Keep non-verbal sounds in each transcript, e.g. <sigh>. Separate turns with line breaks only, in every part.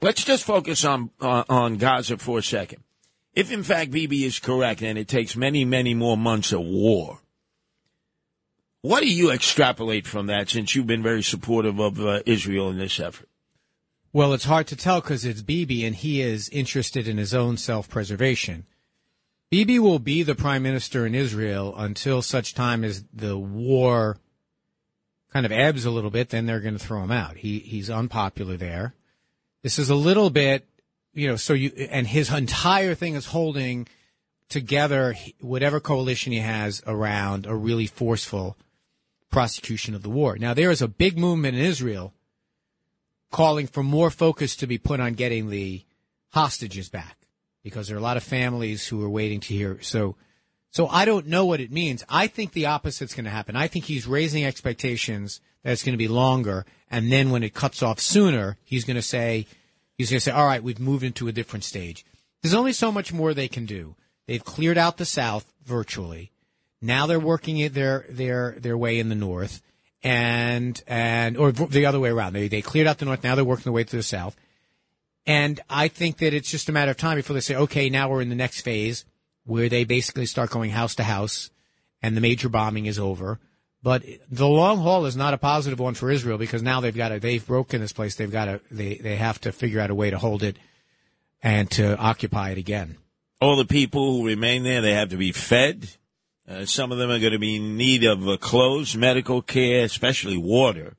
Let's just focus on uh, on Gaza for a second. If in fact Bibi is correct, and it takes many, many more months of war, what do you extrapolate from that? Since you've been very supportive of uh, Israel in this effort.
Well, it's hard to tell because it's Bibi, and he is interested in his own self-preservation. Bibi will be the prime minister in Israel until such time as the war kind of ebbs a little bit. Then they're going to throw him out. He he's unpopular there. This is a little bit, you know. So you and his entire thing is holding together whatever coalition he has around a really forceful prosecution of the war. Now there is a big movement in Israel calling for more focus to be put on getting the hostages back because there are a lot of families who are waiting to hear. So, so I don't know what it means. I think the opposite's going to happen. I think he's raising expectations that it's going to be longer, and then when it cuts off sooner, he's going to say, he's going to say, all right, we've moved into a different stage. There's only so much more they can do. They've cleared out the South virtually. Now they're working it their their their way in the North and and or the other way around. They they cleared out the north. Now they're working their way to the south. And I think that it's just a matter of time before they say, okay, now we're in the next phase where they basically start going house to house, and the major bombing is over. But the long haul is not a positive one for Israel because now they've got to they've broken this place. They've got to they they have to figure out a way to hold it and to occupy it again.
All the people who remain there, they have to be fed. Uh, some of them are going to be in need of uh, clothes, medical care, especially water.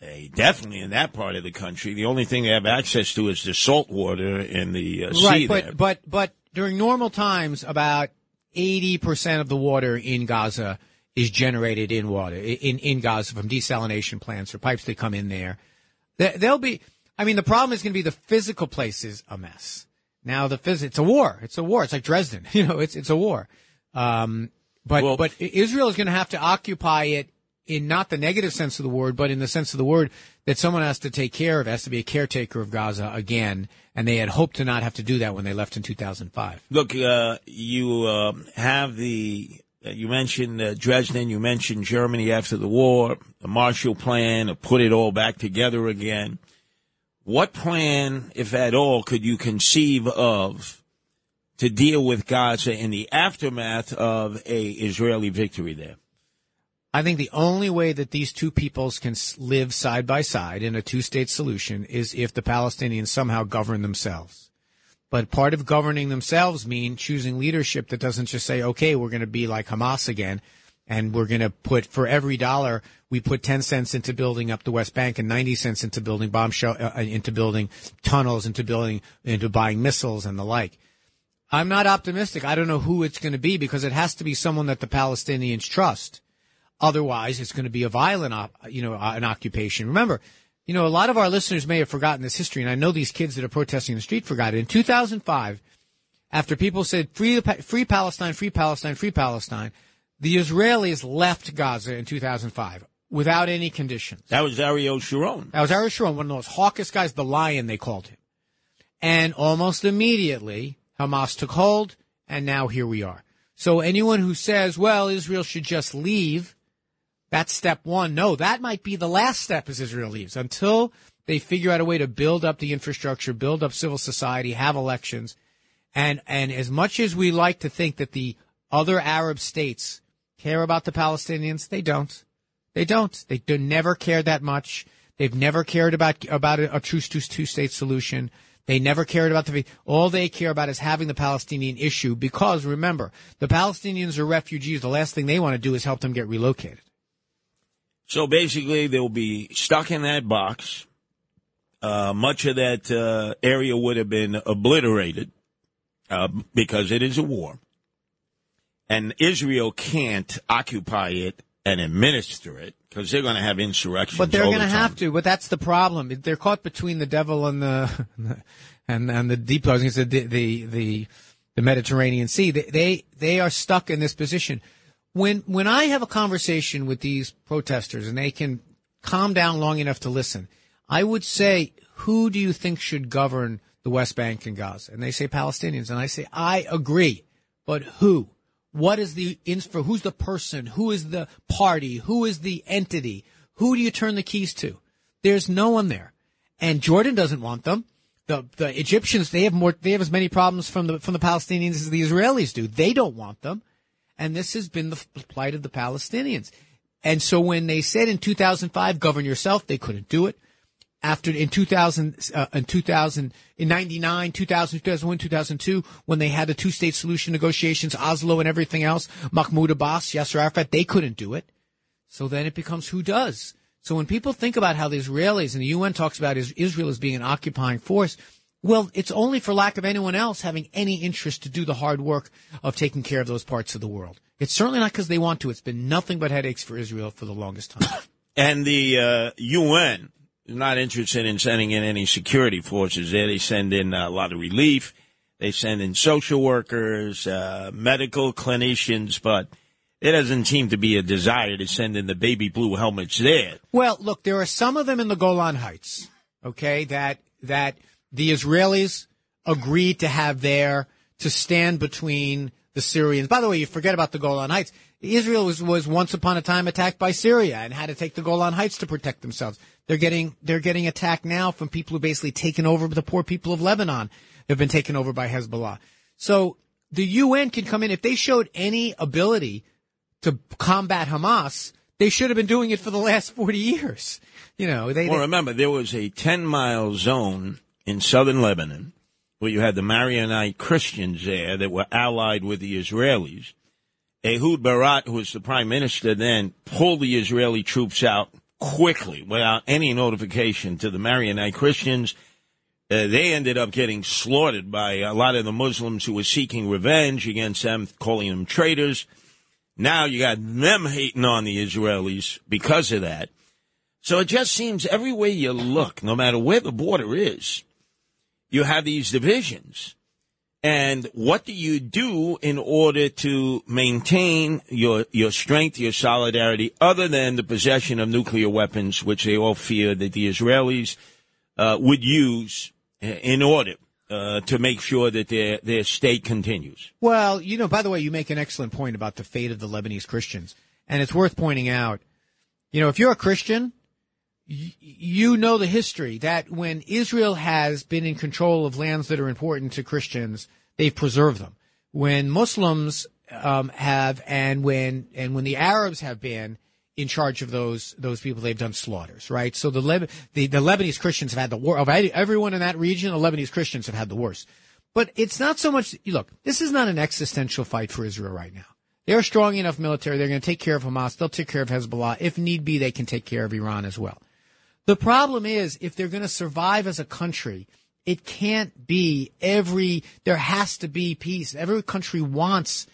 Uh, definitely in that part of the country, the only thing they have access to is the salt water in the uh,
right,
sea.
but
there.
but but during normal times, about eighty percent of the water in Gaza is generated in water in in Gaza from desalination plants or pipes that come in there. They'll be. I mean, the problem is going to be the physical place is a mess. Now the phys- it's a war. It's a war. It's like Dresden. <laughs> You know, it's it's a war. Um, but
Well-
but Israel is going to have to occupy it in not the negative sense of the word, but in the sense of the word that someone has to take care of, has to be a caretaker of Gaza again. And they had hoped to not have to do that when they left in 2005.
Look, uh, you uh, have the. Uh, you mentioned uh, Dresden. You mentioned Germany after the war, the Marshall Plan, to put it all back together again. What plan, if at all, could you conceive of to deal with Gaza in the aftermath of a Israeli victory there?
I think the only way that these two peoples can live side by side in a two state solution is if the Palestinians somehow govern themselves. But part of governing themselves mean choosing leadership that doesn't just say, okay, we're going to be like Hamas again. And we're going to put, for every dollar, we put 10 cents into building up the West Bank and 90 cents into building bomb shell, uh, into building tunnels, into building, into buying missiles and the like. I'm not optimistic. I don't know who it's going to be because it has to be someone that the Palestinians trust. Otherwise, it's going to be a violent, op, you know, uh, an occupation. Remember, you know, a lot of our listeners may have forgotten this history, and I know these kids that are protesting in the street forgot it. In 2005, after people said free, free Palestine, free Palestine, free Palestine, the Israelis left Gaza in 2005 without any conditions.
That was Ariel Sharon.
That was Ariel Sharon, one of those hawkish guys, the lion they called him. And almost immediately, Hamas took hold, and now here we are. So anyone who says, well, Israel should just leave, that's step one. No, that might be the last step as Israel leaves until they figure out a way to build up the infrastructure, build up civil society, have elections. And, and as much as we like to think that the other Arab states care about the Palestinians, they don't. They don't. They do never care that much. They've never cared about about a, a true two two state solution. They never cared about the. All they care about is having the Palestinian issue because remember, the Palestinians are refugees. The last thing they want to do is help them get relocated.
So basically, they'll be stuck in that box. Uh, much of that uh, area would have been obliterated uh, because it is a war. And Israel can't occupy it and administer it because they're going to have insurrections.
But they're going to
the
have to. But that's the problem. They're caught between the devil and the <laughs> and and the deep. I was going to say the the the, the Mediterranean Sea. They, they they are stuck in this position. When when I have a conversation with these protesters and they can calm down long enough to listen, I would say, who do you think should govern the West Bank and Gaza? And they say Palestinians, and I say I agree, but who? What is the info? Who's the person? Who is the party? Who is the entity? Who do you turn the keys to? There's no one there. And Jordan doesn't want them. the the Egyptians they have more they have as many problems from the from the Palestinians as the Israelis do. They don't want them, and this has been the plight of the Palestinians. And so when they said in 2005, govern yourself, they couldn't do it. After in 2000, uh, in 2000, in 99, 2000, 2001, 2002, when they had the two-state solution negotiations, Oslo and everything else, Mahmoud Abbas, Yasser Arafat, they couldn't do it. So then it becomes who does? So when people think about how the Israelis and the UN talks about Israel as being an occupying force, well, it's only for lack of anyone else having any interest to do the hard work of taking care of those parts of the world. It's certainly not because they want to. It's been nothing but headaches for Israel for the longest time. <coughs>
And the uh, UN is not interested in sending in any security forces there. They send in a lot of relief. They send in social workers, uh, medical clinicians, but there doesn't seem to be a desire to send in the baby blue helmets there.
Well, look, there are some of them in the Golan Heights, okay, that that the Israelis agreed to have there to stand between the Syrians. By the way, you forget about the Golan Heights. Israel was, was once upon a time attacked by Syria and had to take the Golan Heights to protect themselves. They're getting they're getting attacked now from people who basically taken over the poor people of Lebanon. They've been taken over by Hezbollah. So the UN can come in if they showed any ability to combat Hamas, they should have been doing it for the last 40 years. You know, they.
Well, remember, there was a 10 mile zone in southern Lebanon where you had the Maronite Christians there that were allied with the Israelis. Ehud Barak, who was the prime minister then, pulled the Israeli troops out quickly without any notification to the Maronite Christians. Uh, they ended up getting slaughtered by a lot of the Muslims who were seeking revenge against them, calling them traitors. Now you got them hating on the Israelis because of that. So it just seems every way you look, no matter where the border is, you have these divisions. And what do you do in order to maintain your, your strength, your solidarity, other than the possession of nuclear weapons, which they all fear that the Israelis uh, would use in order uh, to make sure that their their state continues.
Well, you know, by the way, you make an excellent point about the fate of the Lebanese Christians, and it's worth pointing out. You know, if you're a Christian, you know the history that when Israel has been in control of lands that are important to Christians, they've preserved them. When Muslims um, have, and when and when the Arabs have been, in charge of those those people. They've done slaughters, right? So the Le- the, the Lebanese Christians have had the war of everyone in that region. The Lebanese Christians have had the worst. But it's not so much. Look, this is not an existential fight for Israel right now. They're strong enough military. They're going to take care of Hamas. They'll take care of Hezbollah. If need be, they can take care of Iran as well. The problem is if they're going to survive as a country, it can't be every. There has to be peace. Every country wants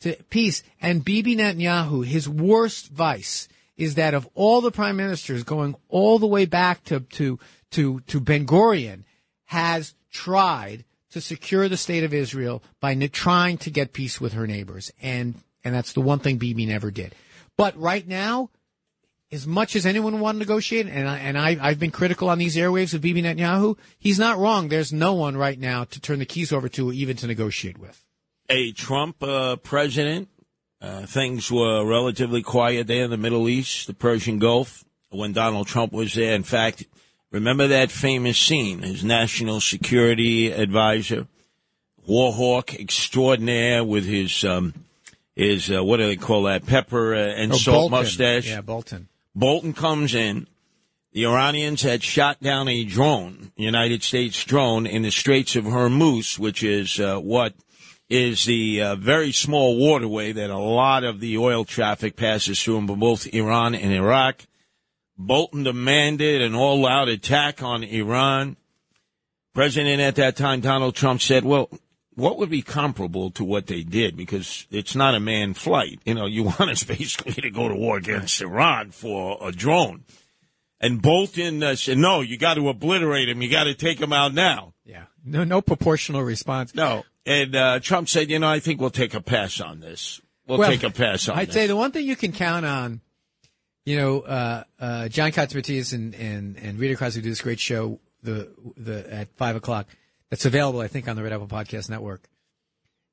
to peace. And Bibi Netanyahu, his worst vice is that of all the prime ministers going all the way back to, to, to, to Ben Gurion has tried to secure the state of Israel by trying to get peace with her neighbors. And, and that's the one thing Bibi never did. But right now, as much as anyone want to negotiate, and I, and I, I've been critical on these airwaves of Bibi Netanyahu, he's not wrong. There's no one right now to turn the keys over to, even to negotiate with
a Trump uh, president. Uh, things were relatively quiet there in the Middle East, the Persian Gulf, when Donald Trump was there. In fact, remember that famous scene? His national security advisor, war hawk extraordinaire, with his um, his uh, what do they call that? Pepper uh, and
oh,
salt
Bolton.
mustache.
Yeah, Bolton.
Bolton comes in. The Iranians had shot down a drone, United States drone, in the Straits of Hormuz, which is uh, what is the uh, very small waterway that a lot of the oil traffic passes through in both Iran and Iraq. Bolton demanded an all out attack on Iran. President at that time, Donald Trump, said, well, what would be comparable to what they did? Because it's not a manned flight. You know, you <laughs> want us basically to go to war against Iran for a drone. And Bolton uh, said, no, you got to obliterate him. You got to take him out now.
Yeah. No, no proportional response.
No. And uh, Trump said, you know, I think we'll take a pass on this. We'll, well take a pass on
I'd
this.
say the one thing you can count on, you know, uh, uh, John Catsimatidis and, and, and Rita who do this great show the, the, at five o'clock. That's available, I think, on the Red Apple Podcast Network.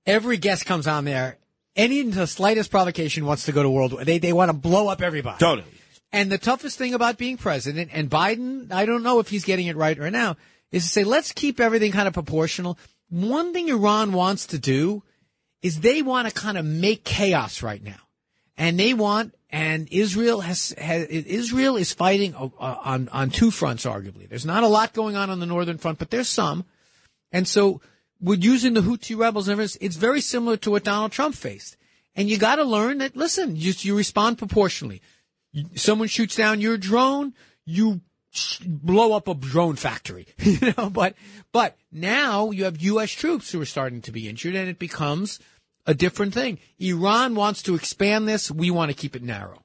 Every guest comes on there. Any the slightest provocation wants to go to world war. They, they want to blow up everybody.
Totally.
And the toughest thing about being president, and Biden, I don't know if he's getting it right right now, is to say, let's keep everything kind of proportional. One thing Iran wants to do is they want to kind of make chaos right now. And they want, and Israel has, has Israel is fighting uh, on, on two fronts, arguably. There's not a lot going on on the northern front, but there's some. And so, with using the Houthi rebels, it's very similar to what Donald Trump faced. And you got to learn that, listen, you, you respond proportionally. Someone shoots down your drone, you blow up a drone factory, <laughs> you know, but, but now you have U.S. troops who are starting to be injured and it becomes a different thing. Iran wants to expand this. We want to keep it narrow.